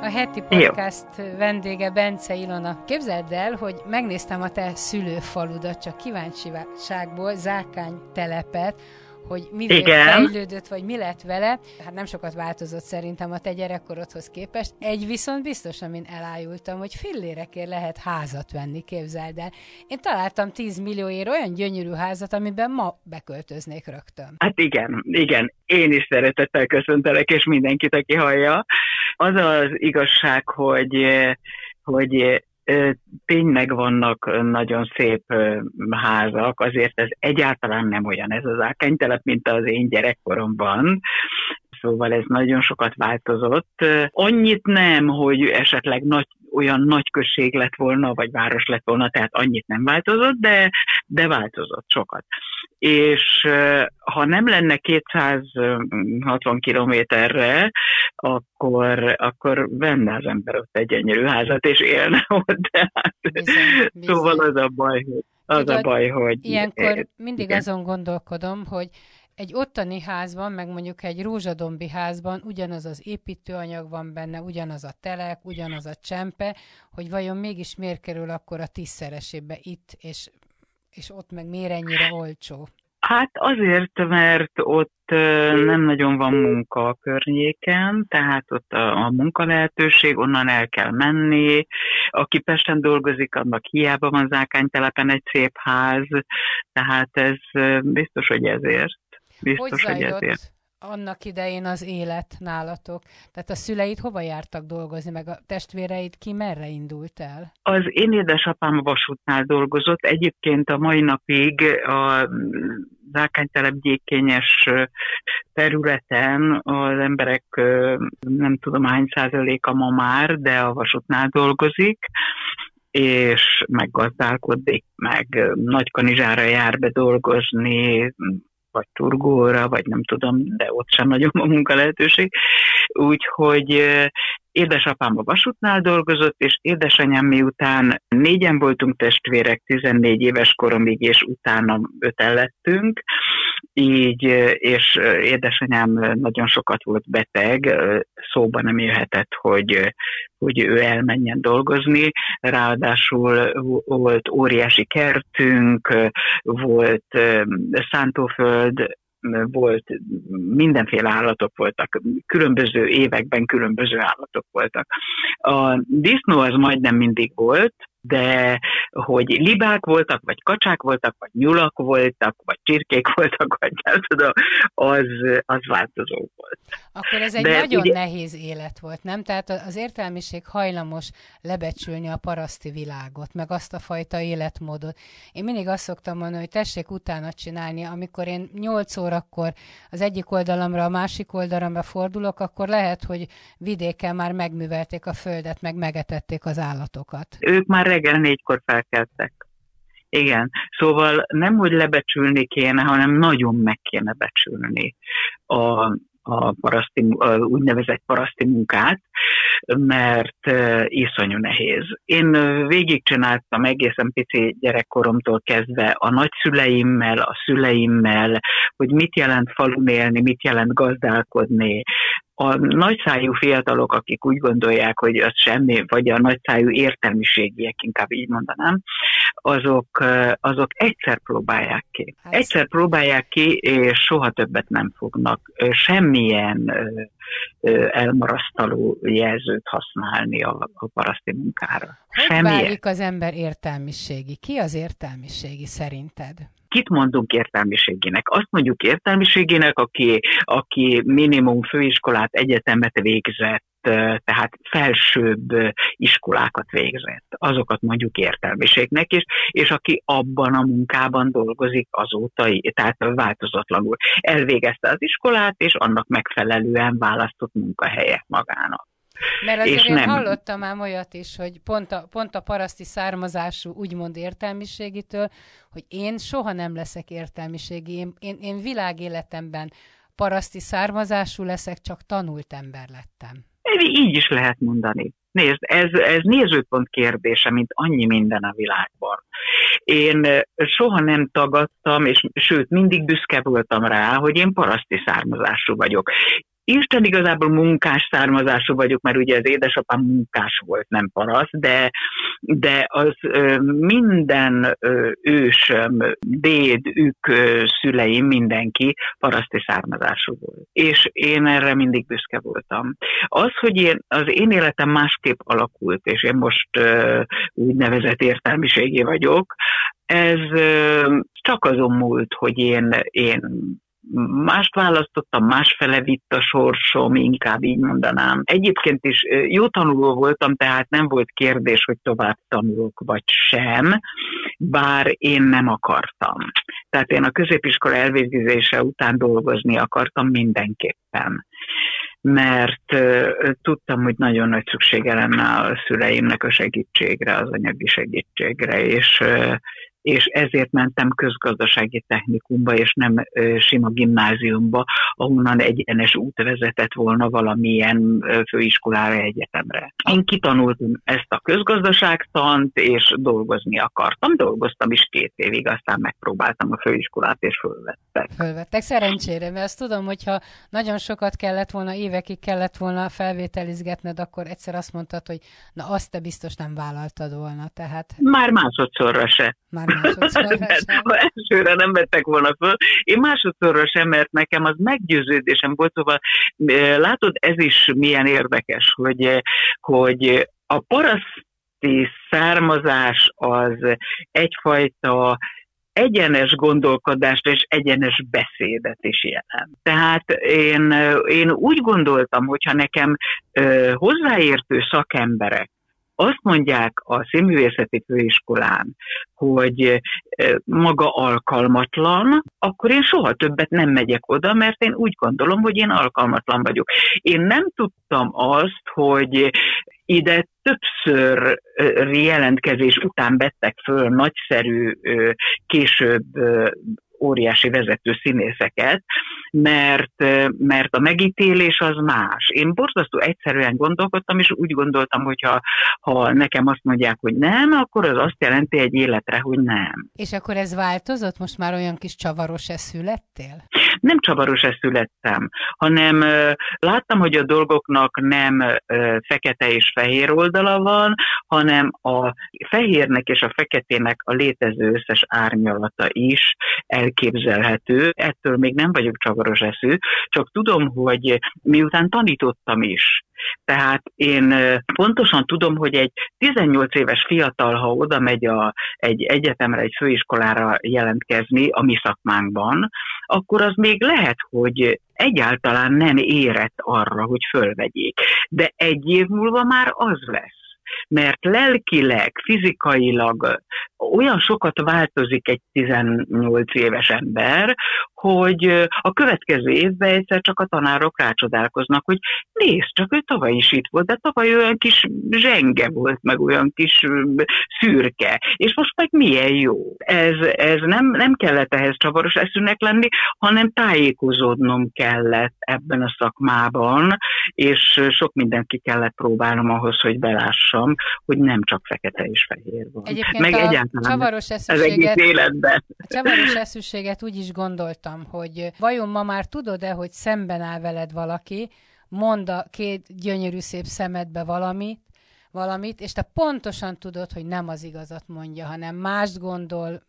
A heti podcast Jó. vendége Bence Ilona. Képzeld el, hogy megnéztem a te szülőfaludat, csak kíváncsiságból, Zákány telepet, hogy mi fejlődött, vagy mi lett vele. Hát nem sokat változott szerintem a te gyerekkorodhoz képest. Egy viszont biztos, amin elájultam, hogy fillérekért lehet házat venni, képzeld el. Én találtam 10 millióért olyan gyönyörű házat, amiben ma beköltöznék rögtön. Hát igen, igen. Én is szeretettel köszöntelek, és mindenkit, aki hallja. Az az igazság, hogy hogy tényleg vannak nagyon szép házak, azért ez egyáltalán nem olyan ez az ákánytelep, mint az én gyerekkoromban. Szóval ez nagyon sokat változott. Annyit nem, hogy esetleg nagy, olyan nagy község lett volna, vagy város lett volna, tehát annyit nem változott, de, de változott sokat. És ha nem lenne 260 kilométerre, akkor, akkor venne az ember ott egy gyönyörű házat, és élne ott. Tehát, bizony, bizony. Szóval az a baj, hogy az Tudod, a baj, hogy... Ilyenkor mindig igen. azon gondolkodom, hogy egy ottani házban, meg mondjuk egy rózsadombi házban ugyanaz az építőanyag van benne, ugyanaz a telek, ugyanaz a csempe, hogy vajon mégis miért kerül akkor a tízszeresébe itt, és, és ott meg miért ennyire olcsó? Hát azért, mert ott nem nagyon van munka a környéken, tehát ott a, a munka lehetőség, onnan el kell menni. Aki Pesten dolgozik, annak hiába van zákánytelepen egy szép ház, tehát ez biztos, hogy ezért. Biztos, hogy, zajlott hogy ezért. annak idején az élet nálatok? Tehát a szüleid hova jártak dolgozni, meg a testvéreid ki merre indult el? Az én édesapám vasútnál dolgozott. Egyébként a mai napig a Zákánytelep gyékényes területen az emberek nem tudom hány százaléka ma már, de a vasútnál dolgozik és meggazdálkodik, meg Nagykanizsára jár be dolgozni, vagy turgóra, vagy nem tudom, de ott sem nagyon a munka lehetőség. Úgyhogy édesapám a vasútnál dolgozott, és édesanyám miután négyen voltunk testvérek, 14 éves koromig, és utána öten lettünk, így, és édesanyám nagyon sokat volt beteg, szóba nem jöhetett, hogy, hogy ő elmenjen dolgozni, ráadásul volt óriási kertünk, volt szántóföld, volt, mindenféle állatok voltak, különböző években különböző állatok voltak. A disznó az majdnem mindig volt, de hogy libák voltak, vagy kacsák voltak, vagy nyulak voltak, vagy csirkék voltak, vagy nem tudom, az, az változó volt. Akkor ez egy de nagyon ugye... nehéz élet volt, nem? Tehát az értelmiség hajlamos lebecsülni a paraszti világot, meg azt a fajta életmódot. Én mindig azt szoktam mondani, hogy tessék utána csinálni, amikor én 8 órakor az egyik oldalamra, a másik oldalamra fordulok, akkor lehet, hogy vidéken már megművelték a földet, meg megetették az állatokat. Ők már reggel négykor felkeltek. Igen, szóval nem, hogy lebecsülni kéne, hanem nagyon meg kéne becsülni a, a, paraszti, a úgynevezett paraszti munkát, mert iszonyú nehéz. Én végigcsináltam egészen pici gyerekkoromtól kezdve a nagyszüleimmel, a szüleimmel, hogy mit jelent falun élni, mit jelent gazdálkodni, a nagyszájú fiatalok, akik úgy gondolják, hogy az semmi, vagy a nagyszájú értelmiségiek, inkább így mondanám, azok, azok egyszer próbálják ki. Egyszer próbálják ki, és soha többet nem fognak semmilyen elmarasztaló jelzőt használni a, a paraszti munkára. Hogy válik az ember értelmiségi? Ki az értelmiségi szerinted? kit mondunk értelmiségének? Azt mondjuk értelmiségének, aki, aki minimum főiskolát, egyetemet végzett, tehát felsőbb iskolákat végzett. Azokat mondjuk értelmiségnek is, és aki abban a munkában dolgozik azóta, tehát változatlanul elvégezte az iskolát, és annak megfelelően választott munkahelyet magának. Mert azért és én nem... hallottam már olyat is, hogy pont a, pont a paraszti származású úgymond értelmiségitől, hogy én soha nem leszek értelmiségi, én, én, én világéletemben paraszti származású leszek, csak tanult ember lettem. Így is lehet mondani. Nézd, ez, ez nézőpont kérdése, mint annyi minden a világban. Én soha nem tagadtam, és sőt, mindig büszke voltam rá, hogy én paraszti származású vagyok. Isten igazából munkás származású vagyok, mert ugye az édesapám munkás volt, nem parasz, de, de az minden ősöm, déd, ők szüleim, mindenki paraszti származású volt. És én erre mindig büszke voltam. Az, hogy én, az én életem másképp alakult, és én most úgynevezett értelmiségé vagyok, ez csak azon múlt, hogy én, én mást választottam, másfele vitt a sorsom, inkább így mondanám. Egyébként is jó tanuló voltam, tehát nem volt kérdés, hogy tovább tanulok vagy sem, bár én nem akartam. Tehát én a középiskola elvégzése után dolgozni akartam mindenképpen mert tudtam, hogy nagyon nagy szüksége lenne a szüleimnek a segítségre, az anyagi segítségre, és és ezért mentem közgazdasági technikumba, és nem sima gimnáziumba, ahonnan egyenes út vezetett volna valamilyen főiskolára, egyetemre. Én kitanultam ezt a közgazdaságtant, és dolgozni akartam. Dolgoztam is két évig, aztán megpróbáltam a főiskolát, és fölvettek. Fölvettek szerencsére, mert azt tudom, hogyha nagyon sokat kellett volna, évekig kellett volna felvételizgetned, akkor egyszer azt mondtad, hogy na azt te biztos nem vállaltad volna. Tehát... Már másodszorra se. Már ha elsőre nem vettek volna föl. Én másodszorra sem, mert nekem az meggyőződésem volt, szóval látod, ez is milyen érdekes, hogy, hogy a paraszti származás az egyfajta egyenes gondolkodást és egyenes beszédet is jelent. Tehát én, én úgy gondoltam, hogyha nekem ö, hozzáértő szakemberek azt mondják a színművészeti főiskolán, hogy maga alkalmatlan, akkor én soha többet nem megyek oda, mert én úgy gondolom, hogy én alkalmatlan vagyok. Én nem tudtam azt, hogy ide többször jelentkezés után vettek föl nagyszerű, később óriási vezető színészeket, mert, mert a megítélés az más. Én borzasztó egyszerűen gondolkodtam, és úgy gondoltam, hogy ha, ha nekem azt mondják, hogy nem, akkor az azt jelenti egy életre, hogy nem. És akkor ez változott? Most már olyan kis csavaros eszű lettél? Nem csavaros eszű lettem, hanem láttam, hogy a dolgoknak nem fekete és fehér oldala van, hanem a fehérnek és a feketének a létező összes árnyalata is elképzelhető. Ettől még nem vagyok csavaros zavaros eszű, csak tudom, hogy miután tanítottam is, tehát én pontosan tudom, hogy egy 18 éves fiatal, ha oda megy a, egy egyetemre, egy főiskolára jelentkezni a mi szakmánkban, akkor az még lehet, hogy egyáltalán nem érett arra, hogy fölvegyék. De egy év múlva már az lesz mert lelkileg, fizikailag olyan sokat változik egy 18 éves ember, hogy a következő évben egyszer csak a tanárok rácsodálkoznak, hogy nézd, csak ő tavaly is itt volt, de tavaly olyan kis zsenge volt, meg olyan kis szürke, és most meg milyen jó. Ez, ez nem, nem kellett ehhez csavaros eszűnek lenni, hanem tájékozódnom kellett ebben a szakmában, és sok mindent ki kellett próbálnom ahhoz, hogy belássam, hogy nem csak fekete és fehér van. Egyébként meg a egyáltalán csavaros az egész életben. A csavaros eszűséget úgy is gondoltam, hogy vajon ma már tudod-e, hogy szemben áll veled valaki, mond a két gyönyörű szép szemedbe valamit, valamit, és te pontosan tudod, hogy nem az igazat mondja, hanem mást gondol,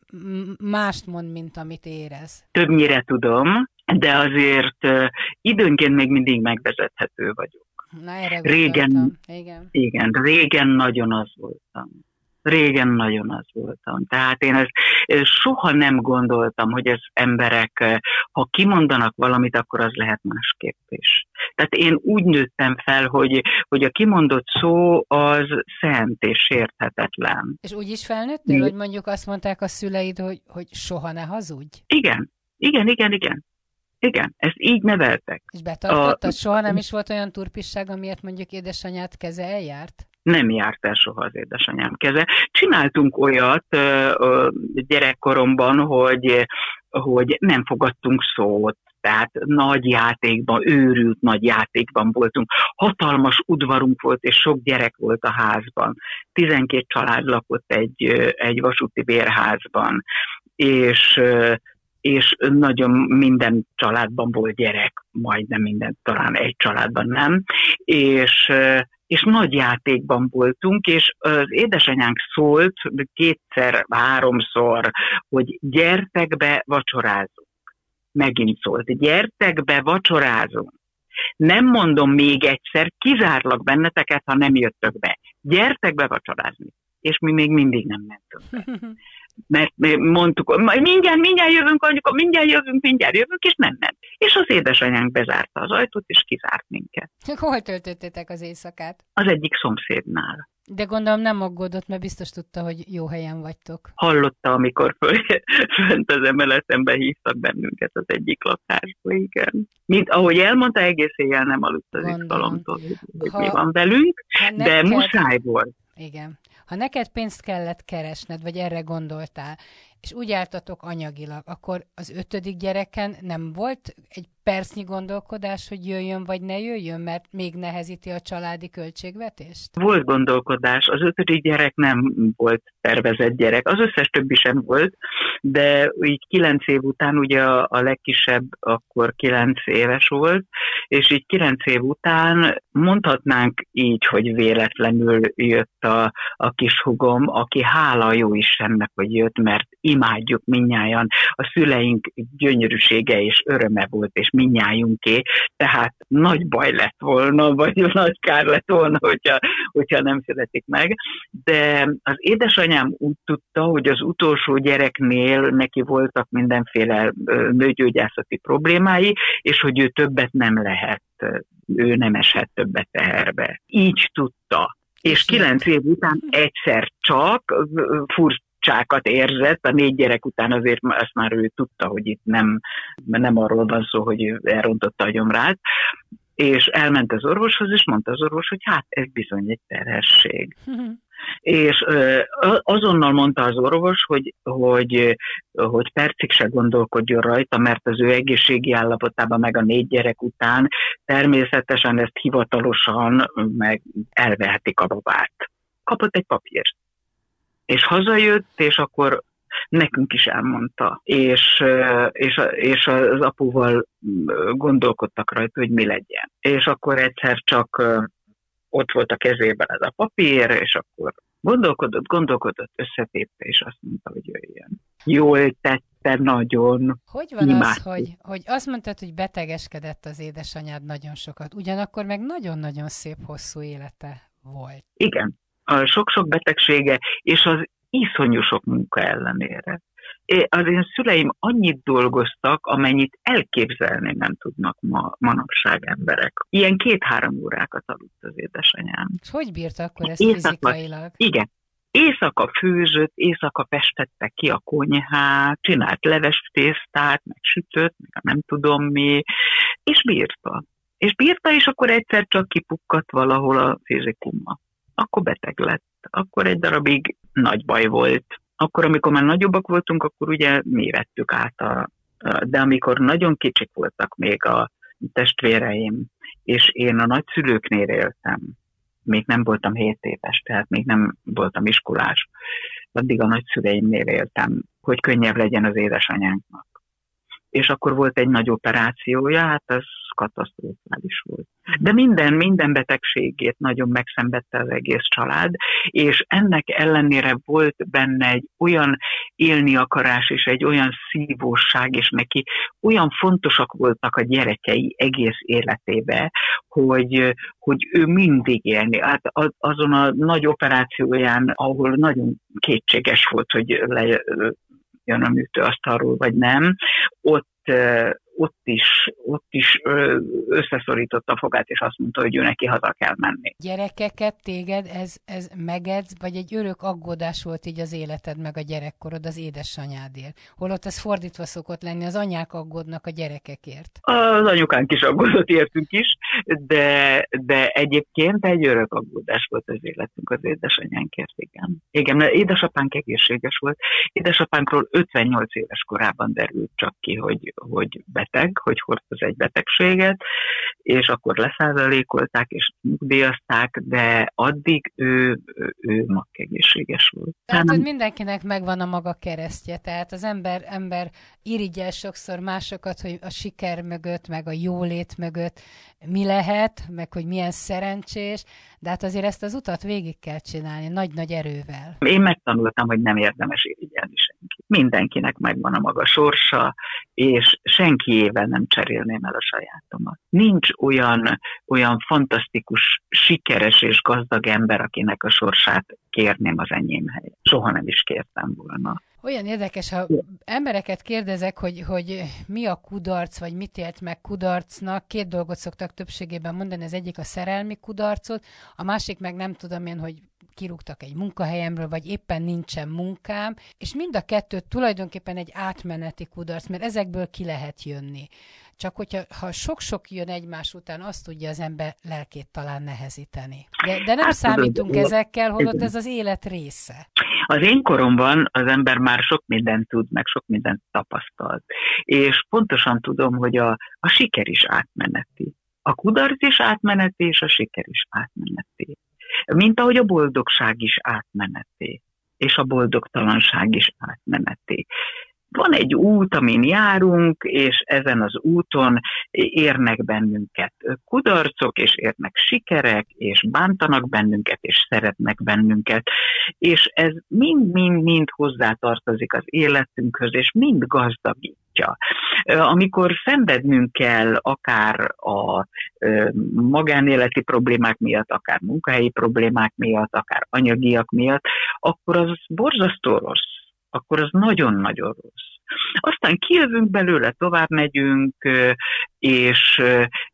mást mond, mint amit érez. Többnyire tudom, de azért időnként még mindig megvezethető vagyok. Na, erre régen, igen. igen, régen nagyon az voltam. Régen nagyon az voltam. Tehát én ezt soha nem gondoltam, hogy az emberek, ha kimondanak valamit, akkor az lehet másképp is. Tehát én úgy nőttem fel, hogy, hogy a kimondott szó az szent és sérthetetlen. És úgy is felnőttél, hogy mondjuk azt mondták a szüleid, hogy, hogy soha ne hazudj? Igen, igen, igen, igen. Igen, ezt így neveltek. És betartottad? A... Soha nem is volt olyan turpisság, amiért mondjuk édesanyád keze eljárt? Nem járt el soha az édesanyám keze. Csináltunk olyat gyerekkoromban, hogy, hogy nem fogadtunk szót, tehát nagy játékban, őrült nagy játékban voltunk. Hatalmas udvarunk volt, és sok gyerek volt a házban. 12 család lakott egy, egy vasúti bérházban, és és nagyon minden családban volt gyerek, majdnem minden, talán egy családban nem, és és nagy játékban voltunk, és az édesanyánk szólt kétszer, háromszor, hogy gyertek be, vacsorázunk. Megint szólt, gyertek be, vacsorázunk. Nem mondom még egyszer, kizárlak benneteket, ha nem jöttök be. Gyertek be vacsorázni. És mi még mindig nem mentünk be. mert mondtuk, majd mindjárt, mindjárt jövünk, anyuka, mindjárt jövünk, mindjárt jövünk, és nem ment. És az édesanyánk bezárta az ajtót, és kizárt minket. Hol töltöttétek az éjszakát? Az egyik szomszédnál. De gondolom nem aggódott, mert biztos tudta, hogy jó helyen vagytok. Hallotta, amikor föl, fönt az emeletemben hívtak bennünket az egyik lakásba, igen. Mint ahogy elmondta, egész éjjel nem aludt az izgalomtól, hogy ha, mi van velünk, de neked... muszáj volt. Igen. Ha neked pénzt kellett keresned, vagy erre gondoltál, és úgy álltatok anyagilag, akkor az ötödik gyereken nem volt egy percnyi gondolkodás, hogy jöjjön vagy ne jöjjön, mert még nehezíti a családi költségvetést? Volt gondolkodás. Az ötödik gyerek nem volt tervezett gyerek. Az összes többi sem volt, de így kilenc év után ugye a, legkisebb akkor kilenc éves volt, és így kilenc év után mondhatnánk így, hogy véletlenül jött a, a kis hugom, aki hála jó Istennek, hogy jött, mert imádjuk minnyáján. A szüleink gyönyörűsége és öröme volt, és minnyájunké, tehát nagy baj lett volna, vagy nagy kár lett volna, hogyha, hogyha nem születik meg. De az édesanyám úgy tudta, hogy az utolsó gyereknél neki voltak mindenféle nőgyógyászati problémái, és hogy ő többet nem lehet, ő nem eshet többet teherbe. Így tudta. És kilenc év után egyszer csak furt csákat érzett, a négy gyerek után azért azt már ő tudta, hogy itt nem, nem arról van szó, hogy elrontotta a gyomrát, és elment az orvoshoz, és mondta az orvos, hogy hát ez bizony egy terhesség. és azonnal mondta az orvos, hogy, hogy, hogy percig se gondolkodjon rajta, mert az ő egészségi állapotában meg a négy gyerek után természetesen ezt hivatalosan meg elvehetik a babát. Kapott egy papírt és hazajött, és akkor nekünk is elmondta, és, és, és az apuval gondolkodtak rajta, hogy mi legyen. És akkor egyszer csak ott volt a kezében ez a papír, és akkor gondolkodott, gondolkodott, összetépte, és azt mondta, hogy jöjjön. Jól tette, nagyon. Hogy van imádtuk. az, hogy, hogy azt mondtad, hogy betegeskedett az édesanyád nagyon sokat, ugyanakkor meg nagyon-nagyon szép hosszú élete volt. Igen, a sok-sok betegsége, és az iszonyú sok munka ellenére. Az én szüleim annyit dolgoztak, amennyit elképzelni nem tudnak ma, manapság emberek. Ilyen két-három órákat aludt az édesanyám. És hogy bírta akkor ezt éjszaka, fizikailag? Igen. Éjszaka főzött, éjszaka festette ki a konyhát, csinált leves tésztát, meg sütött, meg nem tudom mi, és bírta. És bírta, és akkor egyszer csak kipukkadt valahol a fizikumma akkor beteg lett. Akkor egy darabig nagy baj volt. Akkor, amikor már nagyobbak voltunk, akkor ugye mi vettük át a, de amikor nagyon kicsik voltak még a testvéreim, és én a nagyszülőknél éltem, még nem voltam 7 éves, tehát még nem voltam iskolás, addig a nagyszüleimnél éltem, hogy könnyebb legyen az édesanyánknak és akkor volt egy nagy operációja, hát az katasztrofális volt. De minden, minden betegségét nagyon megszenvedte az egész család, és ennek ellenére volt benne egy olyan élni akarás, és egy olyan szívóság, és neki olyan fontosak voltak a gyerekei egész életébe, hogy, hogy ő mindig élni. Hát azon a nagy operációján, ahol nagyon kétséges volt, hogy le, jön a műtőasztalról, vagy nem, ott ott is, ott is összeszorította a fogát, és azt mondta, hogy ő neki haza kell menni. Gyerekeket téged ez, ez megedz, vagy egy örök aggódás volt így az életed, meg a gyerekkorod az édesanyádért? Holott ez fordítva szokott lenni, az anyák aggódnak a gyerekekért. Az anyukánk is aggódott értünk is, de, de egyébként egy örök aggódás volt az életünk az édesanyánkért, igen. Igen, édesapánk egészséges volt. Édesapánkról 58 éves korában derült csak ki, hogy, hogy beteg, hogy hordoz egy betegséget, és akkor leszázalékolták és nyugdíjazták, de addig ő, ő, ő egészséges volt. Tehát, hogy mindenkinek megvan a maga keresztje, tehát az ember, ember irigyel sokszor másokat, hogy a siker mögött, meg a jólét mögött mi lehet, meg hogy milyen szerencsés, de hát azért ezt az utat végig kell csinálni, nagy-nagy erővel. Én megtanultam, hogy nem érdemes irigyelni senki. Mindenkinek megvan a maga sorsa, és senkiével nem cserélném el a sajátomat. Nincs olyan, olyan fantasztikus, sikeres és gazdag ember, akinek a sorsát kérném az enyém helyet. Soha nem is kértem volna. Olyan érdekes, ha embereket kérdezek, hogy, hogy mi a kudarc, vagy mit élt meg kudarcnak, két dolgot szoktak többségében mondani, az egyik a szerelmi kudarcot, a másik meg nem tudom én, hogy kirúgtak egy munkahelyemről, vagy éppen nincsen munkám, és mind a kettő tulajdonképpen egy átmeneti kudarc, mert ezekből ki lehet jönni. Csak hogyha ha sok-sok jön egymás után, azt tudja az ember lelkét talán nehezíteni. De, de nem hát, számítunk tudod, ezekkel, holott ez az élet része. Az én koromban az ember már sok mindent tud, meg sok mindent tapasztalt. És pontosan tudom, hogy a, a siker is átmeneti. A kudarc is átmeneti, és a siker is átmeneti. Mint ahogy a boldogság is átmeneti, és a boldogtalanság is átmeneti. Van egy út, amin járunk, és ezen az úton érnek bennünket kudarcok, és érnek sikerek, és bántanak bennünket, és szeretnek bennünket, és ez mind-mind-mind hozzátartozik az életünkhöz, és mind gazdagítja. Amikor szenvednünk kell akár a magánéleti problémák miatt, akár munkahelyi problémák miatt, akár anyagiak miatt, akkor az borzasztó rossz akkor az nagyon-nagyon rossz. Aztán kijövünk belőle, tovább megyünk, és,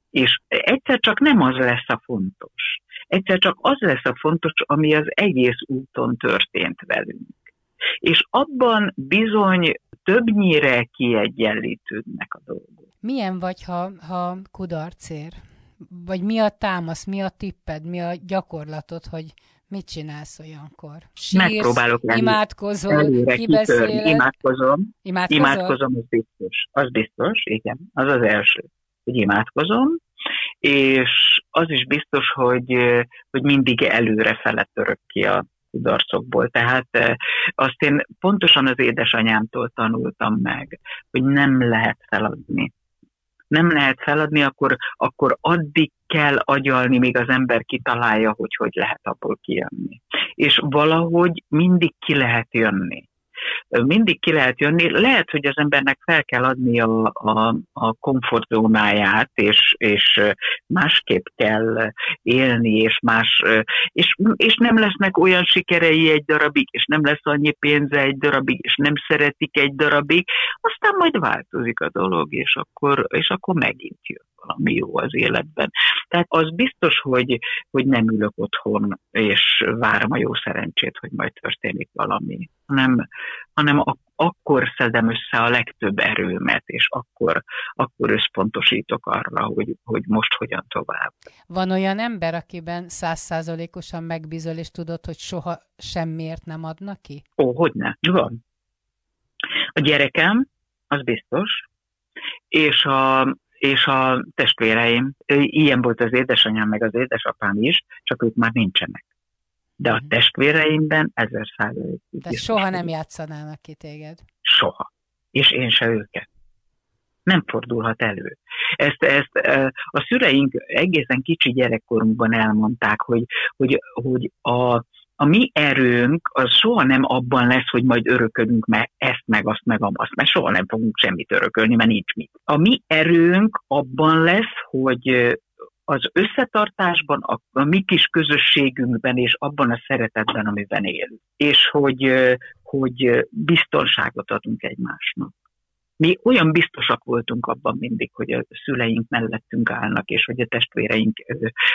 és egyszer csak nem az lesz a fontos. Egyszer csak az lesz a fontos, ami az egész úton történt velünk. És abban bizony többnyire kiegyenlítődnek a dolgok. Milyen vagy, ha, ha kudarcér? Vagy mi a támasz, mi a tipped, mi a gyakorlatod, hogy Mit csinálsz olyankor? Sírsz, Megpróbálok lenni. Imádkozol, kibeszéled? Imádkozom. Imádkozol? Imádkozom, az biztos. Az biztos, igen. Az az első, hogy imádkozom, és az is biztos, hogy, hogy mindig előre fele török ki a kudarcokból. Tehát azt én pontosan az édesanyámtól tanultam meg, hogy nem lehet feladni nem lehet feladni, akkor, akkor addig kell agyalni, míg az ember kitalálja, hogy hogy lehet abból kijönni. És valahogy mindig ki lehet jönni mindig ki lehet jönni. Lehet, hogy az embernek fel kell adni a, a, a komfortzónáját, és, és másképp kell élni, és más, és, és nem lesznek olyan sikerei egy darabig, és nem lesz annyi pénze egy darabig, és nem szeretik egy darabig, aztán majd változik a dolog, és akkor, és akkor megint jön valami jó az életben. Tehát az biztos, hogy, hogy nem ülök otthon, és várom a jó szerencsét, hogy majd történik valami, hanem, hanem akkor szedem össze a legtöbb erőmet, és akkor, akkor összpontosítok arra, hogy, hogy most hogyan tovább. Van olyan ember, akiben százszázalékosan megbízol, és tudod, hogy soha semmiért nem adnak ki? Ó, hogy ne, van. A gyerekem, az biztos, és a, és a testvéreim, ilyen volt az édesanyám, meg az édesapám is, csak ők már nincsenek. De a mhm. testvéreimben ezer százalék. De soha nem játszanának ki téged? Soha. És én se őket. Nem fordulhat elő. Ezt, ezt a szüleink egészen kicsi gyerekkorunkban elmondták, hogy, hogy, hogy a, a mi erőnk az soha nem abban lesz, hogy majd örökölünk meg ezt, meg azt, meg azt, mert soha nem fogunk semmit örökölni, mert nincs mit. A mi erőnk abban lesz, hogy az összetartásban, a, a mi kis közösségünkben és abban a szeretetben, amiben élünk. És hogy, hogy biztonságot adunk egymásnak. mi olyan biztosak voltunk abban mindig, hogy a szüleink mellettünk állnak, és hogy a testvéreink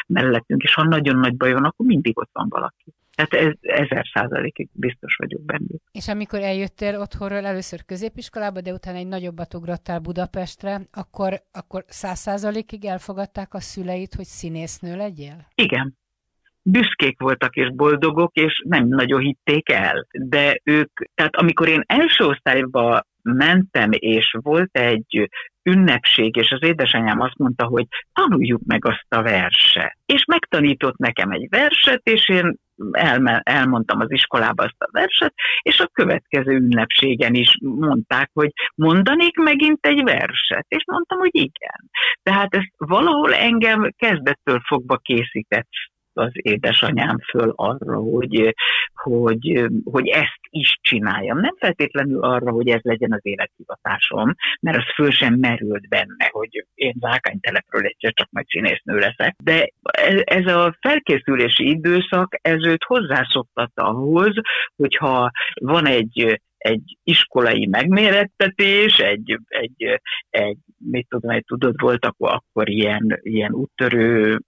mellettünk, és ha nagyon nagy baj van, akkor mindig ott van valaki. Tehát ez, ezer százalékig biztos vagyok benne. És amikor eljöttél otthonról először középiskolába, de utána egy nagyobbat ugrottál Budapestre, akkor, akkor száz százalékig elfogadták a szüleit, hogy színésznő legyél? Igen. Büszkék voltak és boldogok, és nem nagyon hitték el. De ők, tehát amikor én első osztályba mentem, és volt egy ünnepség, és az édesanyám azt mondta, hogy tanuljuk meg azt a verset. És megtanított nekem egy verset, és én elme, elmondtam az iskolába azt a verset, és a következő ünnepségen is mondták, hogy mondanék megint egy verset, és mondtam, hogy igen. Tehát ez valahol engem kezdettől fogva készített az édesanyám föl arra, hogy, hogy, hogy ezt is csináljam. Nem feltétlenül arra, hogy ez legyen az élethivatásom, mert az föl sem merült benne, hogy én Zákánytelepről egyszer csak majd színésznő leszek. De ez a felkészülési időszak, ez őt hozzászoktatta ahhoz, hogyha van egy egy iskolai megmérettetés, egy, egy, egy mit tudom, egy tudod, volt akkor, akkor ilyen, ilyen úttörő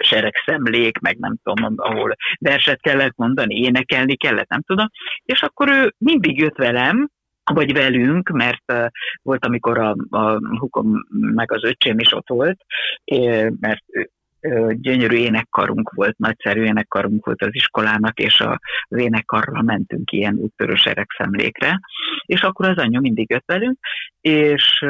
seregszemlék, meg nem tudom, ahol verset kellett mondani, énekelni kellett, nem tudom. És akkor ő mindig jött velem, vagy velünk, mert uh, volt, amikor a, a hukom meg az öcsém is ott volt, mert gyönyörű énekkarunk volt, nagyszerű énekkarunk volt az iskolának, és a, az énekkarral mentünk ilyen úttörős eregszemlékre, és akkor az anyu mindig jött velünk, és,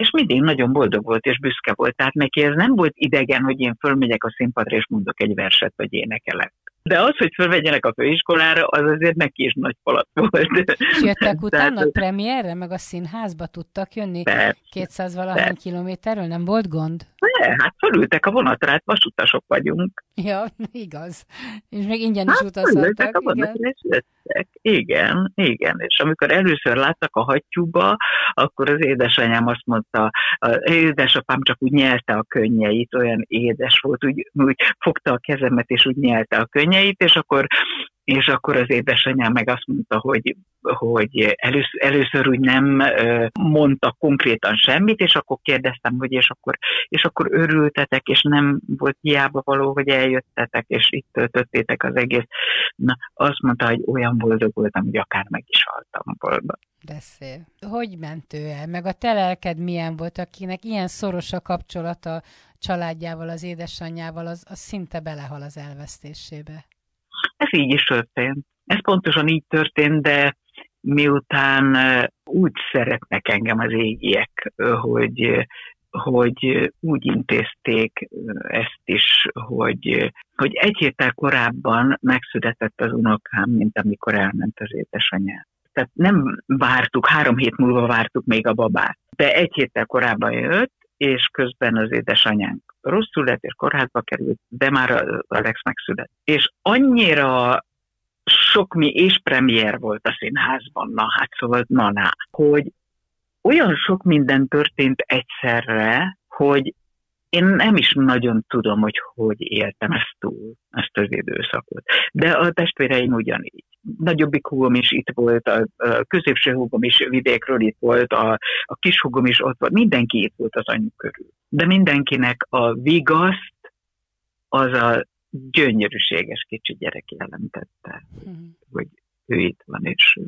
és mindig nagyon boldog volt és büszke volt. Tehát neki ez nem volt idegen, hogy én fölmegyek a színpadra és mondok egy verset, vagy énekelek. De az, hogy fölvegyenek a főiskolára, az azért neki is nagy falat volt. És jöttek utána Tehát, a premierre, meg a színházba tudtak jönni? Persze, 200 valahány kilométerről, nem volt gond? Ne, hát fölültek a vonatra, hát vasutasok vagyunk. Ja, igaz. És még ingyen is hát, utazhattak. A vonatra, igen. És jöttek. Igen, igen. És amikor először láttak a hattyúba, akkor az édesanyám azt mondta, az édesapám csak úgy nyelte a könnyeit, olyan édes volt, úgy, úgy fogta a kezemet, és úgy nyelte a könnyeit, és akkor és akkor az édesanyám meg azt mondta, hogy, hogy először, először úgy nem mondta konkrétan semmit, és akkor kérdeztem, hogy és akkor, és akkor örültetek, és nem volt hiába való, hogy eljöttetek, és itt töltöttétek az egész. Na, azt mondta, hogy olyan boldog voltam, hogy akár meg is haltam volna. Beszél. Hogy ment ő el? Meg a te lelked milyen volt, akinek ilyen szoros a kapcsolata családjával, az édesanyjával, az, az szinte belehal az elvesztésébe. Ez így is történt. Ez pontosan így történt, de miután úgy szeretnek engem az égiek, hogy, hogy úgy intézték ezt is, hogy, hogy egy héttel korábban megszületett az unokám, mint amikor elment az édesanyám. Tehát nem vártuk, három hét múlva vártuk még a babát, de egy héttel korábban jött, és közben az édesanyánk rosszul lett, és kórházba került, de már Alex megszület. És annyira sok mi és premier volt a színházban, na hát szóval na, na hogy olyan sok minden történt egyszerre, hogy én nem is nagyon tudom, hogy hogy éltem ezt túl, ezt az időszakot. De a testvéreim ugyanígy. Nagyobbik húgom is itt volt, a, a középső húgom is vidékről itt volt, a, a kis húgom is ott volt, mindenki itt volt az anyu körül. De mindenkinek a vigaszt az a gyönyörűséges kicsi gyerek jelentette, mm. hogy ő itt van, és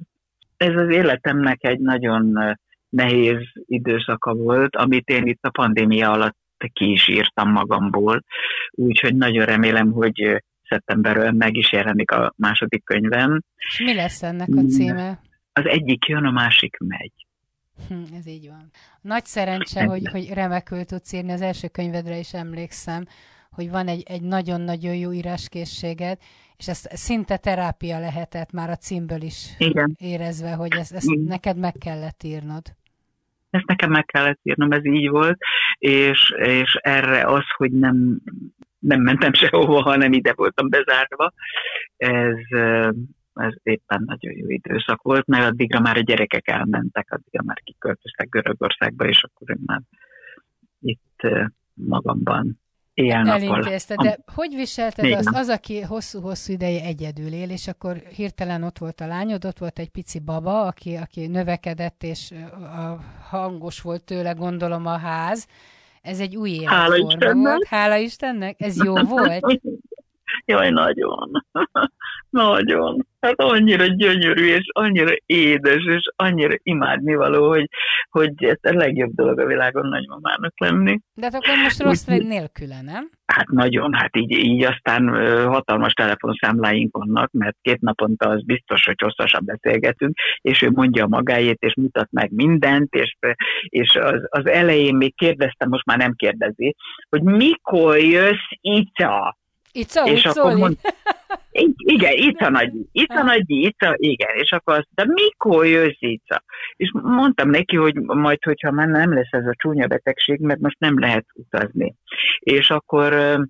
ez az életemnek egy nagyon nehéz időszaka volt, amit én itt a pandémia alatt ki is írtam magamból, úgyhogy nagyon remélem, hogy szeptemberről meg is jelenik a második könyvem. Mi lesz ennek a címe? Az egyik jön, a másik megy. Hm, ez így van. Nagy szerencse, hogy, hogy remekül tudsz írni, az első könyvedre is emlékszem, hogy van egy, egy nagyon-nagyon jó íráskészséged, és ez szinte terápia lehetett már a címből is Igen. érezve, hogy ezt, ezt neked meg kellett írnod ezt nekem meg kellett írnom, ez így volt, és, és erre az, hogy nem, nem mentem sehova, hanem ide voltam bezárva, ez, ez éppen nagyon jó időszak volt, mert addigra már a gyerekek elmentek, addigra már kiköltöztek Görögországba, és akkor én már itt magamban Elintézte, de hogy viselted Igen. azt, az, aki hosszú-hosszú ideje egyedül él, és akkor hirtelen ott volt a lányod, ott volt egy pici baba, aki, aki növekedett, és a hangos volt tőle, gondolom, a ház. Ez egy új életforma volt. Hála Istennek. Ez jó volt? Jaj, nagyon. Nagyon. Hát annyira gyönyörű, és annyira édes, és annyira imádnivaló, hogy, hogy ez a legjobb dolog a világon nagymamának lenni. De hát akkor most rossz vagy nélküle, nem? Hát nagyon, hát így, így aztán hatalmas telefonszámláink vannak, mert két naponta az biztos, hogy hosszasan beszélgetünk, és ő mondja magáét, és mutat meg mindent, és, és az, az elején még kérdeztem, most már nem kérdezi, hogy mikor jössz Ica? Ica, és akkor mond, igen, Ica nagy, Ica nagy, Ica, igen, és akkor azt de mikor jössz Ica? És mondtam neki, hogy majd, hogyha már nem lesz ez a csúnya betegség, mert most nem lehet utazni. És akkor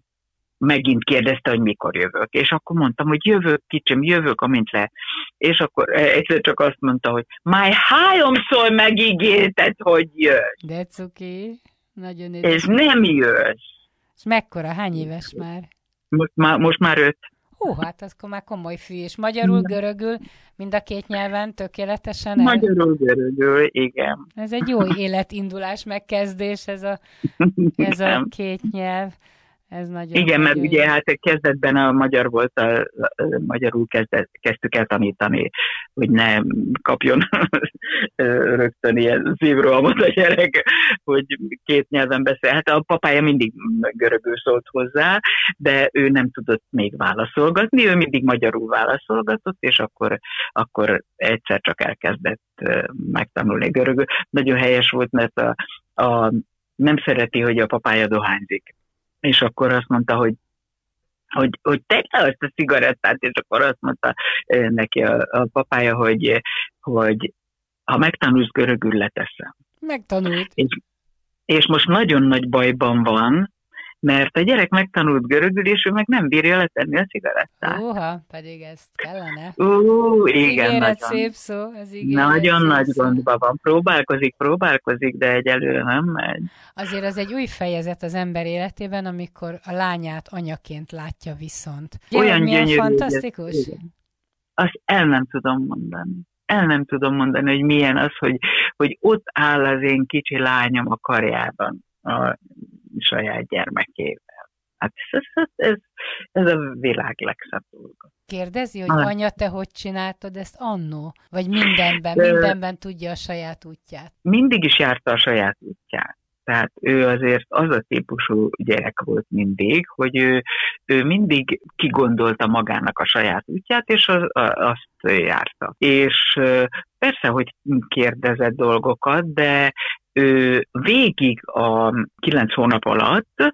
megint kérdezte, hogy mikor jövök. És akkor mondtam, hogy jövök, kicsim, jövök, amint le. És akkor egyszer csak azt mondta, hogy már háromszor megígérted, hogy jössz. De cuki, nagyon És nem jössz. És mekkora, hány éves már? Most már, most már öt. Hú, hát az már komoly fű, és magyarul, görögül, mind a két nyelven tökéletesen el... Magyarul, görögül, igen. Ez egy jó életindulás, megkezdés, ez a, ez a két nyelv. Ez nagyon Igen, mert jó. ugye hát kezdetben a magyar volt, a, a magyarul kezdett, kezdtük el tanítani, hogy ne kapjon rögtön ilyen szívrohamot a gyerek, hogy két nyelven beszél. Hát a papája mindig görögül szólt hozzá, de ő nem tudott még válaszolgatni, ő mindig magyarul válaszolgatott, és akkor, akkor egyszer csak elkezdett megtanulni görögül. Nagyon helyes volt, mert a, a nem szereti, hogy a papája dohányzik és akkor azt mondta, hogy hogy, hogy tegye azt a cigarettát, és akkor azt mondta neki a, a papája, hogy, hogy ha megtanulsz görögül, leteszem. Megtanult. És, és most nagyon nagy bajban van, mert a gyerek megtanult görögül, és ő meg nem bírja letenni a cigarettát. Uha, pedig ezt kellene. Ú, igen, ígéret nagyon. szép szó, ez Nagyon nagy szó. gondban van. Próbálkozik, próbálkozik, de egyelőre nem megy. Azért az egy új fejezet az ember életében, amikor a lányát anyaként látja viszont. Olyan milyen gyönyörű, fantasztikus? Ez, azt el nem tudom mondani el nem tudom mondani, hogy milyen az, hogy, hogy ott áll az én kicsi lányom a karjában, a saját gyermekével. Hát ez, ez, ez, ez a világ legszebb dolga. Kérdezi, hogy ah. anya, te hogy csináltad ezt annó? Vagy mindenben, mindenben tudja a saját útját? Mindig is járta a saját útját. Tehát ő azért az a típusú gyerek volt mindig, hogy ő, ő mindig kigondolta magának a saját útját, és az, azt járta. És persze, hogy kérdezett dolgokat, de ő végig a kilenc hónap alatt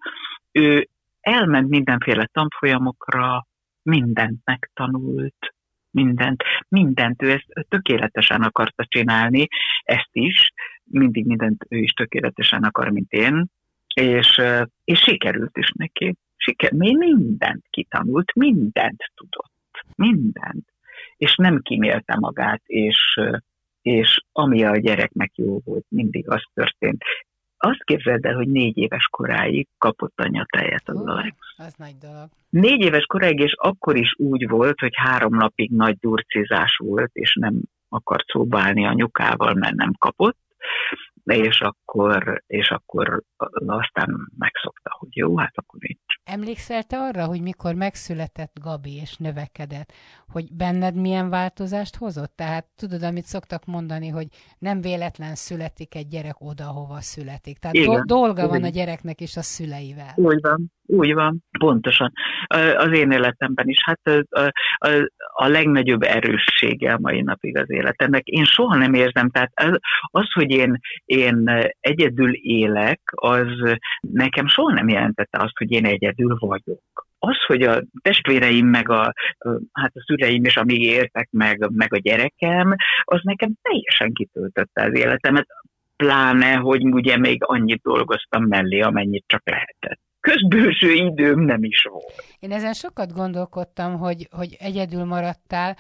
ő elment mindenféle tanfolyamokra, mindent megtanult, mindent, mindent, ő ezt tökéletesen akarta csinálni, ezt is, mindig mindent ő is tökéletesen akar, mint én, és, és sikerült is neki. Siker, mi mindent kitanult, mindent tudott, mindent. És nem kimélte magát, és, és ami a gyereknek jó volt, mindig az történt. Azt képzeld el, hogy négy éves koráig kapott anyatáját az uh, Alex. Az nagy dolog. Négy éves koráig, és akkor is úgy volt, hogy három napig nagy durcizás volt, és nem akart szóbálni anyukával, mert nem kapott és akkor, és akkor aztán megszokta, hogy jó, hát akkor nincs. Emlékszel te arra, hogy mikor megszületett Gabi és növekedett, hogy benned milyen változást hozott? Tehát tudod, amit szoktak mondani, hogy nem véletlen születik egy gyerek oda, hova születik. Tehát Igen, do- dolga Igen. van a gyereknek is a szüleivel. Úgy van, úgy van, pontosan. Az én életemben is, hát a, a, a legnagyobb erőssége a mai napig az életemnek. Én soha nem érzem, tehát az, az hogy én, én egyedül élek, az nekem soha nem jelentette azt, hogy én egyedül vagyok az, hogy a testvéreim, meg a, hát a szüleim is, amíg értek, meg, meg a gyerekem, az nekem teljesen kitöltötte az életemet, pláne, hogy ugye még annyit dolgoztam mellé, amennyit csak lehetett közbőső időm nem is volt. Én ezen sokat gondolkodtam, hogy, hogy egyedül maradtál,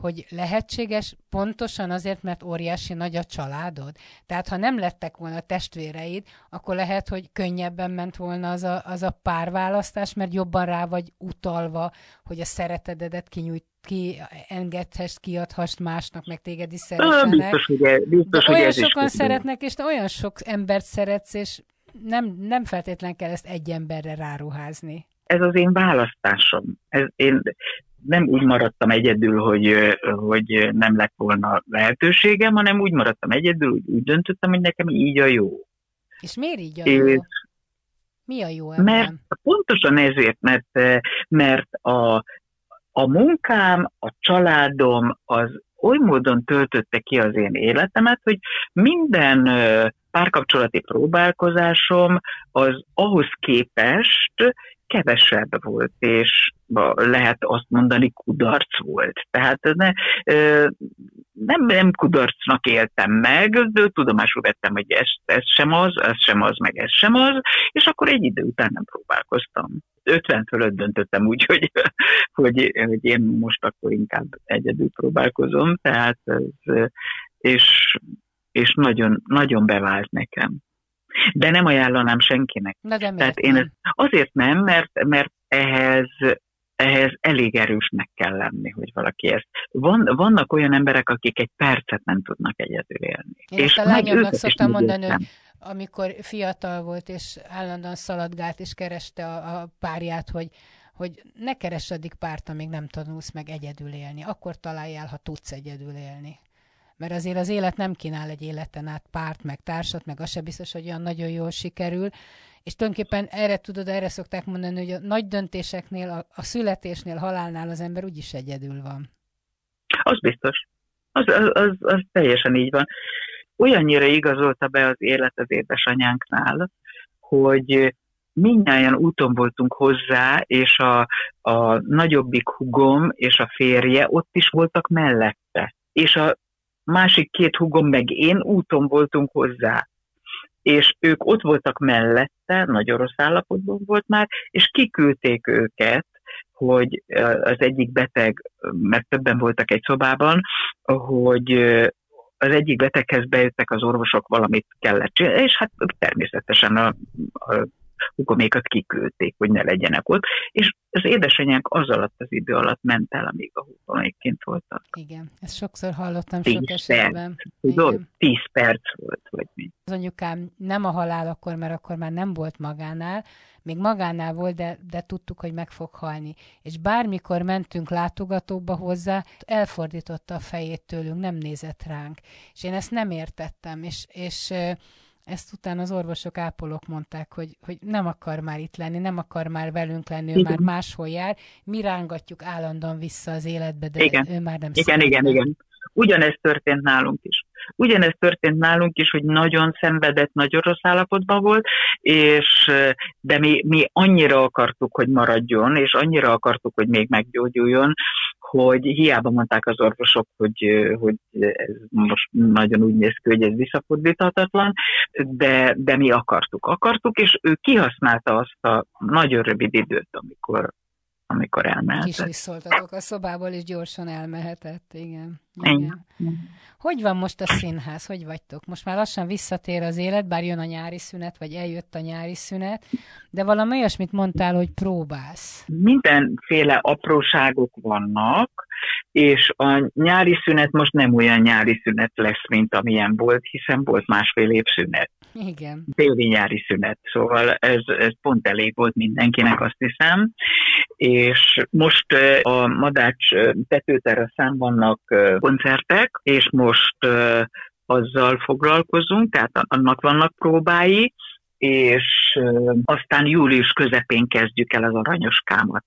hogy lehetséges pontosan azért, mert óriási nagy a családod? Tehát ha nem lettek volna testvéreid, akkor lehet, hogy könnyebben ment volna az a, az a párválasztás, mert jobban rá vagy utalva, hogy a szeretededet kinyújt ki engedhess, kiadhass másnak, meg téged is szeressenek. Biztos, hogy, biztos, De olyan sokan szeretnek, és te olyan sok embert szeretsz, és nem, nem feltétlen kell ezt egy emberre ráruházni. Ez az én választásom. Ez, én nem úgy maradtam egyedül, hogy, hogy nem lett volna lehetőségem, hanem úgy maradtam egyedül, úgy, úgy döntöttem, hogy nekem így a jó. És miért így a jó? Mi a jó ebben? Mert pontosan ezért, mert, mert a, a munkám, a családom az oly módon töltötte ki az én életemet, hogy minden párkapcsolati próbálkozásom az ahhoz képest kevesebb volt, és lehet azt mondani, kudarc volt. Tehát ne, nem, nem kudarcnak éltem meg, de tudomásul vettem, hogy ez, ez sem az, ez sem az, meg ez sem az, és akkor egy idő után nem próbálkoztam. 50 fölött döntöttem úgy, hogy, hogy, hogy én most akkor inkább egyedül próbálkozom, tehát ez, és, és nagyon, nagyon bevált nekem. De nem ajánlanám senkinek. Na de Tehát én ezt, azért nem, mert, mert ehhez, ehhez elég erősnek kell lenni, hogy valaki ezt. Van, vannak olyan emberek, akik egy percet nem tudnak egyedül élni. Én és a lányomnak szoktam mondani, hogy amikor fiatal volt, és állandóan szaladgált, és kereste a, a párját, hogy, hogy ne keress addig párt, amíg nem tanulsz meg egyedül élni. Akkor találjál, ha tudsz egyedül élni. Mert azért az élet nem kínál egy életen át párt, meg társat, meg az se biztos, hogy olyan nagyon jól sikerül. És tulajdonképpen erre tudod, erre szokták mondani, hogy a nagy döntéseknél, a, a születésnél, halálnál az ember úgyis egyedül van. Az biztos. Az, az, az, az teljesen így van olyannyira igazolta be az élet az édesanyánknál, hogy mindnyáján úton voltunk hozzá, és a, a nagyobbik hugom és a férje ott is voltak mellette. És a másik két hugom meg én úton voltunk hozzá. És ők ott voltak mellette, nagyon rossz állapotban volt már, és kiküldték őket, hogy az egyik beteg, mert többen voltak egy szobában, hogy az egyik beteghez bejöttek az orvosok, valamit kellett csinálni, és hát természetesen a, a hugomékat kiküldték, hogy ne legyenek ott, és az édesanyánk az alatt az idő alatt ment el, amíg a hugomék kint voltak. Igen, ezt sokszor hallottam tíz sok esetben. Perc, tudod? Tíz perc volt, vagy mi. Az anyukám nem a halál akkor, mert akkor már nem volt magánál, még magánál volt, de, de tudtuk, hogy meg fog halni. És bármikor mentünk látogatóba hozzá, elfordította a fejét tőlünk, nem nézett ránk. És én ezt nem értettem, és, és ezt utána az orvosok, ápolók mondták, hogy, hogy nem akar már itt lenni, nem akar már velünk lenni, ő igen. már máshol jár, mi rángatjuk állandóan vissza az életbe, de igen. ő már nem Igen, igen, igen. Ugyanezt történt nálunk is. Ugyanezt történt nálunk is, hogy nagyon szenvedett, nagyon rossz állapotban volt, és, de mi, mi annyira akartuk, hogy maradjon, és annyira akartuk, hogy még meggyógyuljon, hogy hiába mondták az orvosok, hogy, hogy ez most nagyon úgy néz ki, hogy ez visszafordíthatatlan, de, de mi akartuk. Akartuk, és ő kihasználta azt a nagyon rövid időt, amikor, amikor elmehetett. Kis visszoltatok a szobából, és gyorsan elmehetett, igen. igen. igen. Hogy van most a színház? Hogy vagytok? Most már lassan visszatér az élet, bár jön a nyári szünet, vagy eljött a nyári szünet, de valami olyasmit mondtál, hogy próbálsz. Mindenféle apróságok vannak, és a nyári szünet most nem olyan nyári szünet lesz, mint amilyen volt, hiszen volt másfél év szünet. Igen. Téli nyári szünet, szóval ez, ez pont elég volt mindenkinek, azt hiszem. És most a Madács tetőteraszán vannak koncertek, és most azzal foglalkozunk, tehát annak vannak próbái, és aztán július közepén kezdjük el az aranyoskámat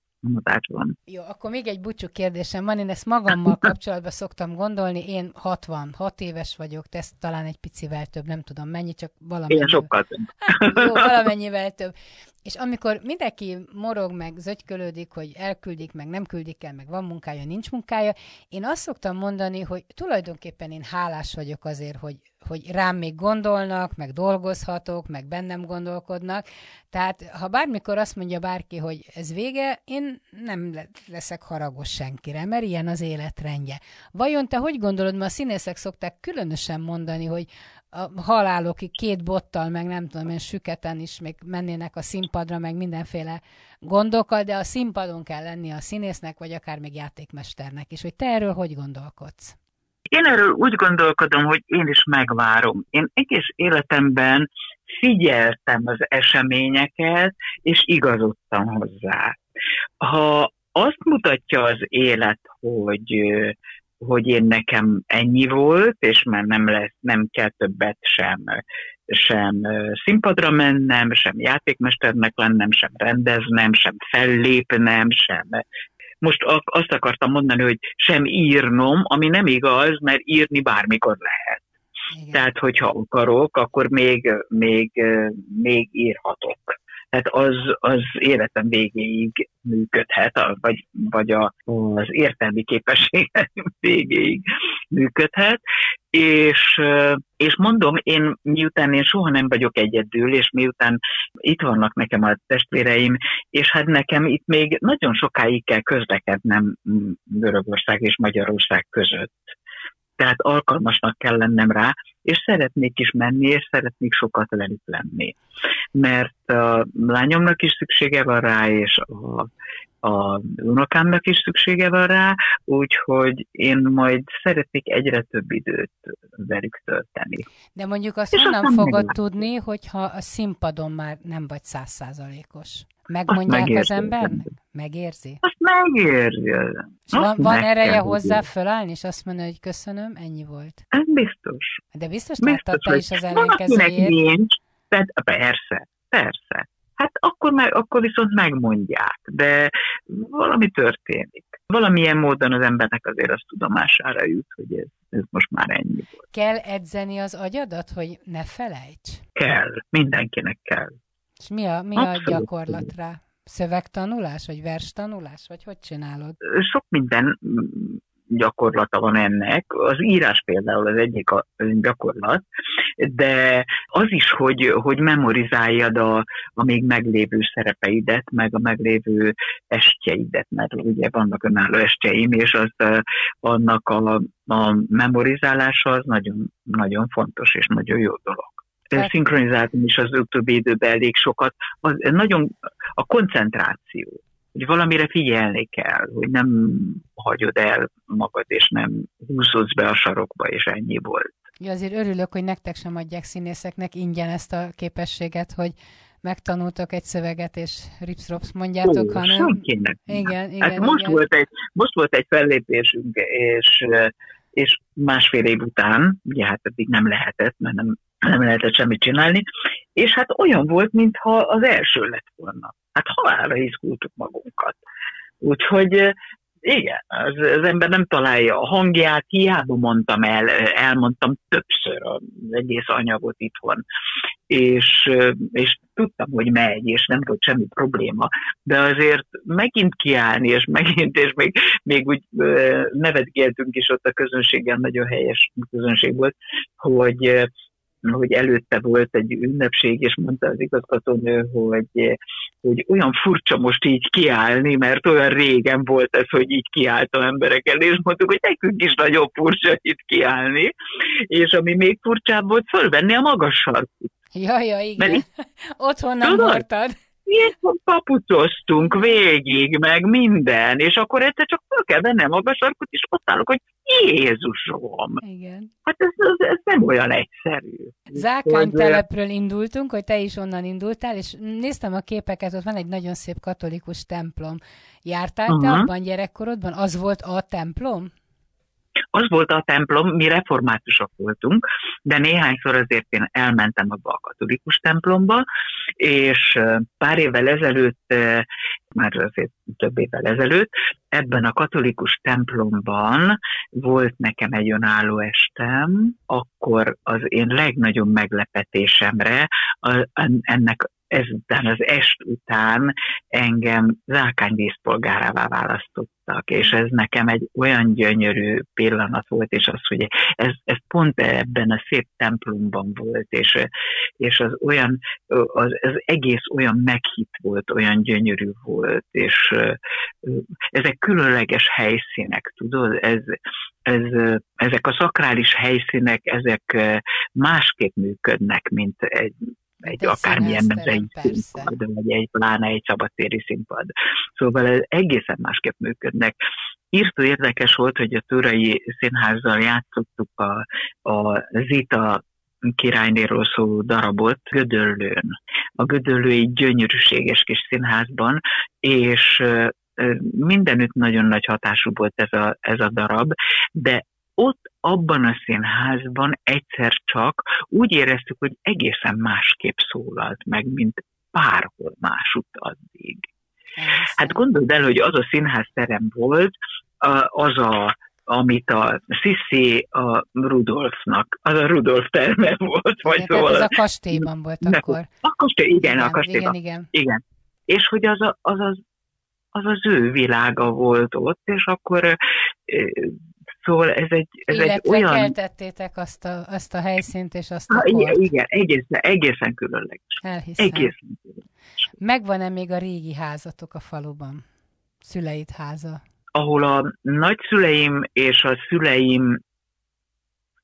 van. Jó, akkor még egy búcsú kérdésem van, én ezt magammal kapcsolatban szoktam gondolni, én 66 éves vagyok, te talán egy picivel több, nem tudom mennyi, csak valami. Én sokkal több. Hát, jó, valamennyivel több. És amikor mindenki morog, meg zögykölődik, hogy elküldik, meg nem küldik el, meg van munkája, nincs munkája, én azt szoktam mondani, hogy tulajdonképpen én hálás vagyok azért, hogy hogy rám még gondolnak, meg dolgozhatok, meg bennem gondolkodnak. Tehát ha bármikor azt mondja bárki, hogy ez vége, én nem leszek haragos senkire, mert ilyen az életrendje. Vajon te hogy gondolod, mert a színészek szokták különösen mondani, hogy a halálokig két bottal, meg nem tudom én, süketen is még mennének a színpadra, meg mindenféle gondokkal, de a színpadon kell lenni a színésznek, vagy akár még játékmesternek is. Hogy te erről hogy gondolkodsz? Én erről úgy gondolkodom, hogy én is megvárom. Én egész életemben figyeltem az eseményeket, és igazodtam hozzá. Ha azt mutatja az élet, hogy hogy én nekem ennyi volt, és már nem lesz, nem kell többet sem, sem színpadra mennem, sem játékmesternek lennem, sem rendeznem, sem fellépnem, sem most azt akartam mondani, hogy sem írnom, ami nem igaz, mert írni bármikor lehet. Igen. Tehát, hogyha akarok, akkor még, még, még írhatok. Tehát az, az életem végéig működhet, vagy, vagy a, az értelmi képességem végéig működhet, és, és mondom, én miután én soha nem vagyok egyedül, és miután itt vannak nekem a testvéreim, és hát nekem itt még nagyon sokáig kell közlekednem Görögország és Magyarország között tehát alkalmasnak kell lennem rá, és szeretnék is menni, és szeretnék sokat velük lenni. Mert a lányomnak is szüksége van rá, és a, a unokámnak is szüksége van rá, úgyhogy én majd szeretnék egyre több időt velük tölteni. De mondjuk azt és honnan fogod meglátni. tudni, hogyha a színpadon már nem vagy százszázalékos? Megmondják az embernek? Megérzi? Azt megérzi. És van, van ereje hozzá fölállni, és azt mondani, hogy köszönöm, ennyi volt? Ez biztos. De biztos, biztos te is az ellenkezőjét? nincs, persze, persze. Hát akkor, meg, akkor viszont megmondják, de valami történik. Valamilyen módon az embernek azért az tudomására jut, hogy ez, ez most már ennyi volt. Kell edzeni az agyadat, hogy ne felejts? Kell, mindenkinek kell. És mi a, mi a gyakorlat rá? Szövegtanulás, vagy verstanulás, vagy hogy csinálod? Sok minden gyakorlata van ennek. Az írás például az egyik a gyakorlat, de az is, hogy, hogy memorizáljad a, a még meglévő szerepeidet, meg a meglévő estjeidet, mert ugye vannak önálló estjeim, és az, annak a, a memorizálása az nagyon, nagyon fontos és nagyon jó dolog. Szinkronizáltam is az utóbbi időben elég sokat. Az, nagyon a koncentráció, hogy valamire figyelni kell, hogy nem hagyod el magad, és nem húzódsz be a sarokba, és ennyi volt. Ja, azért örülök, hogy nektek sem adják színészeknek ingyen ezt a képességet, hogy megtanultok egy szöveget, és ripsrops mondjátok, Ó, hanem... Senkinek. Igen, igen, hát most, igen. Volt egy, most volt egy fellépésünk, és, és másfél év után, ugye hát eddig nem lehetett, mert nem nem lehetett semmit csinálni, és hát olyan volt, mintha az első lett volna. Hát halálra izgultuk magunkat. Úgyhogy igen, az, az ember nem találja a hangját, hiába mondtam el, elmondtam többször az egész anyagot itthon, és, és tudtam, hogy megy, és nem volt semmi probléma, de azért megint kiállni, és megint, és még, még úgy nevetgéltünk is ott a közönséggel, nagyon helyes közönség volt, hogy hogy előtte volt egy ünnepség, és mondta az igazgatónő, hogy, hogy olyan furcsa most így kiállni, mert olyan régen volt ez, hogy így kiálltam emberek elé, és mondtuk, hogy nekünk is nagyon furcsa itt kiállni, és ami még furcsább volt, fölvenni a magas sarkut. Ja, ja, igen. Mert, Otthon nem hordtad. Jézus, papucoztunk végig, meg minden, és akkor egyszer csak fel kell vennem magas sarkot, és ott állok, hogy Jézusom! Igen. Hát ez, ez, ez nem olyan egyszerű. Zákány telepről indultunk, hogy te is onnan indultál, és néztem a képeket, ott van egy nagyon szép katolikus templom. Jártál uh-huh. te abban gyerekkorodban? Az volt a templom? Az volt a templom, mi reformátusok voltunk, de néhányszor azért én elmentem abba a katolikus templomba, és pár évvel ezelőtt, már azért több évvel ezelőtt, ebben a katolikus templomban volt nekem egy önálló estem, akkor az én legnagyobb meglepetésemre ennek ezután, az est után engem Zákány díszpolgárává választottak, és ez nekem egy olyan gyönyörű pillanat volt, és az, hogy ez, ez pont ebben a szép templomban volt, és, és az olyan, az, az egész olyan meghitt volt, olyan gyönyörű volt, és ezek különleges helyszínek, tudod, ez, ez, ezek a szakrális helyszínek, ezek másképp működnek, mint egy, egy akármilyen mezei színpad, vagy egy pláne egy szabadtéri színpad. Szóval ez egészen másképp működnek. Írtó érdekes volt, hogy a Turai Színházzal játszottuk a, a Zita királynéról szóló darabot Gödöllőn. A Gödöllői gyönyörűséges kis színházban, és mindenütt nagyon nagy hatású volt ez a, ez a darab, de ott abban a színházban egyszer csak úgy éreztük, hogy egészen másképp szólalt meg, mint bárhol másút addig. Hát gondold el, hogy az a színházterem volt, az a amit a Sissi a Rudolfnak, az a Rudolf terme volt. Vagy igen, szóval, ez a kastélyban volt ne, akkor. A kastély, igen, igen a kastélyban. Igen, igen. igen. És hogy az, a, az, az, az az ő világa volt ott, és akkor Szóval ez egy, ez Illetve egy olyan... keltettétek azt a, azt a helyszínt és azt a ha, igen, igen, egészen, egészen különleges. Elhiszem. Egészen különleges. Megvan-e még a régi házatok a faluban? Szüleid háza? Ahol a nagyszüleim és a szüleim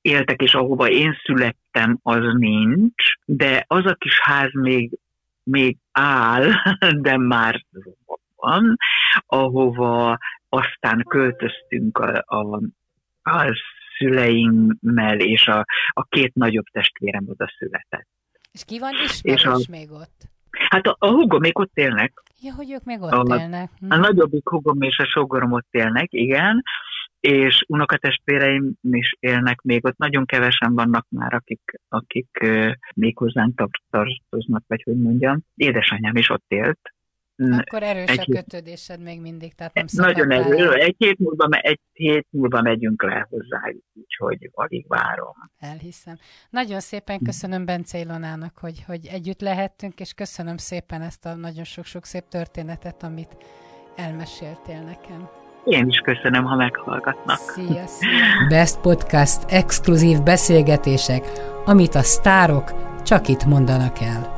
éltek, és ahova én születtem, az nincs, de az a kis ház még, még áll, de már van, ahova aztán költöztünk a, a, a szüleimmel, és a, a két nagyobb testvérem oda született. És ki van ismerős és a, még ott? Hát a, a hugom még ott élnek. Ja, hogy ők még ott a, élnek. Hm. A nagyobbik hugom és a sogorom ott élnek, igen, és unokatestvéreim is élnek még ott. Nagyon kevesen vannak már, akik, akik uh, még hozzánk tartoznak, vagy hogy mondjam. Édesanyám is ott élt, akkor erős egy a kötődésed még mindig, tehát nem Nagyon erős. Egy hét, múlva, egy hét múlva megyünk le hozzájuk, úgyhogy alig várom. Elhiszem. Nagyon szépen köszönöm Bence Ilonának, hogy, hogy együtt lehettünk, és köszönöm szépen ezt a nagyon sok-sok szép történetet, amit elmeséltél nekem. Én is köszönöm, ha meghallgatnak. Szia, szia. Best Podcast exkluzív beszélgetések, amit a sztárok csak itt mondanak el.